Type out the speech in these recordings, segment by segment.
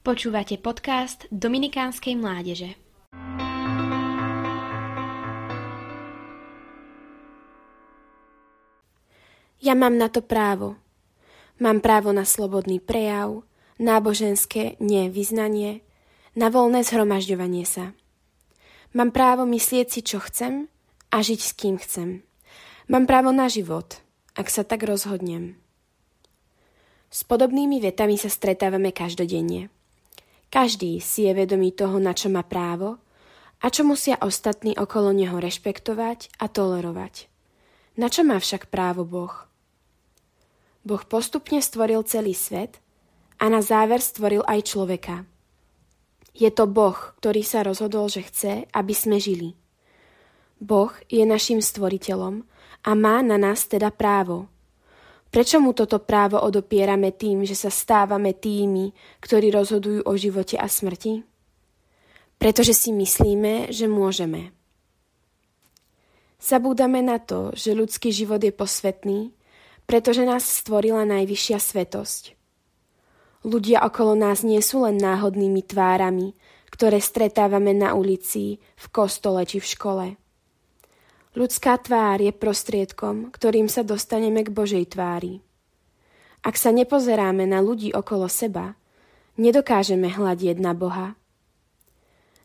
Počúvate podcast Dominikánskej mládeže. Ja mám na to právo. Mám právo na slobodný prejav, náboženské nevyznanie, na voľné zhromažďovanie sa. Mám právo myslieť si, čo chcem a žiť s kým chcem. Mám právo na život, ak sa tak rozhodnem. S podobnými vetami sa stretávame každodenne. Každý si je vedomý toho, na čo má právo a čo musia ostatní okolo neho rešpektovať a tolerovať. Na čo má však právo Boh? Boh postupne stvoril celý svet a na záver stvoril aj človeka. Je to Boh, ktorý sa rozhodol, že chce, aby sme žili. Boh je našim stvoriteľom a má na nás teda právo – Prečo mu toto právo odopierame tým, že sa stávame tými, ktorí rozhodujú o živote a smrti? Pretože si myslíme, že môžeme. Zabúdame na to, že ľudský život je posvetný, pretože nás stvorila najvyššia svetosť. Ľudia okolo nás nie sú len náhodnými tvárami, ktoré stretávame na ulici, v kostole či v škole. Ľudská tvár je prostriedkom, ktorým sa dostaneme k Božej tvári. Ak sa nepozeráme na ľudí okolo seba, nedokážeme hľadieť na Boha.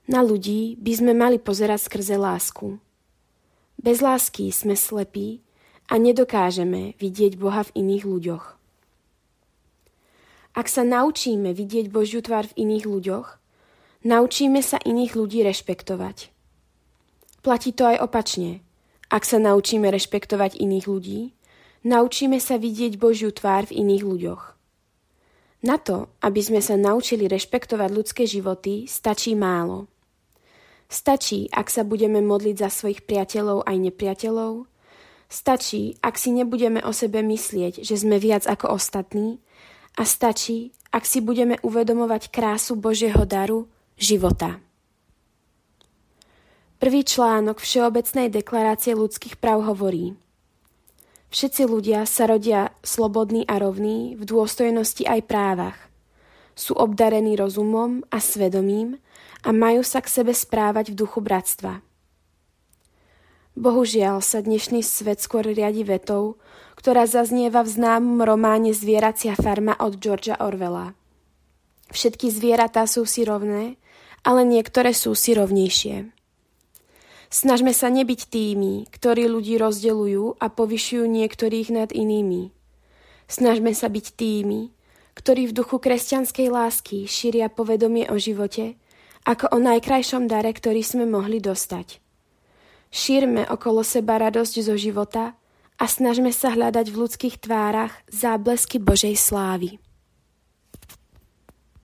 Na ľudí by sme mali pozerať skrze lásku. Bez lásky sme slepí a nedokážeme vidieť Boha v iných ľuďoch. Ak sa naučíme vidieť Božiu tvár v iných ľuďoch, naučíme sa iných ľudí rešpektovať. Platí to aj opačne. Ak sa naučíme rešpektovať iných ľudí, naučíme sa vidieť Božiu tvár v iných ľuďoch. Na to, aby sme sa naučili rešpektovať ľudské životy, stačí málo. Stačí, ak sa budeme modliť za svojich priateľov aj nepriateľov. Stačí, ak si nebudeme o sebe myslieť, že sme viac ako ostatní. A stačí, ak si budeme uvedomovať krásu Božieho daru, života. Prvý článok Všeobecnej deklarácie ľudských práv hovorí Všetci ľudia sa rodia slobodní a rovní v dôstojnosti aj právach. Sú obdarení rozumom a svedomím a majú sa k sebe správať v duchu bratstva. Bohužiaľ sa dnešný svet skôr riadi vetou, ktorá zaznieva v známom románe Zvieracia farma od Georgia Orwella. Všetky zvieratá sú si rovné, ale niektoré sú si rovnejšie. Snažme sa nebyť tými, ktorí ľudí rozdeľujú a povyšujú niektorých nad inými. Snažme sa byť tými, ktorí v duchu kresťanskej lásky šíria povedomie o živote, ako o najkrajšom dare, ktorý sme mohli dostať. Šírme okolo seba radosť zo života a snažme sa hľadať v ľudských tvárach záblesky Božej slávy.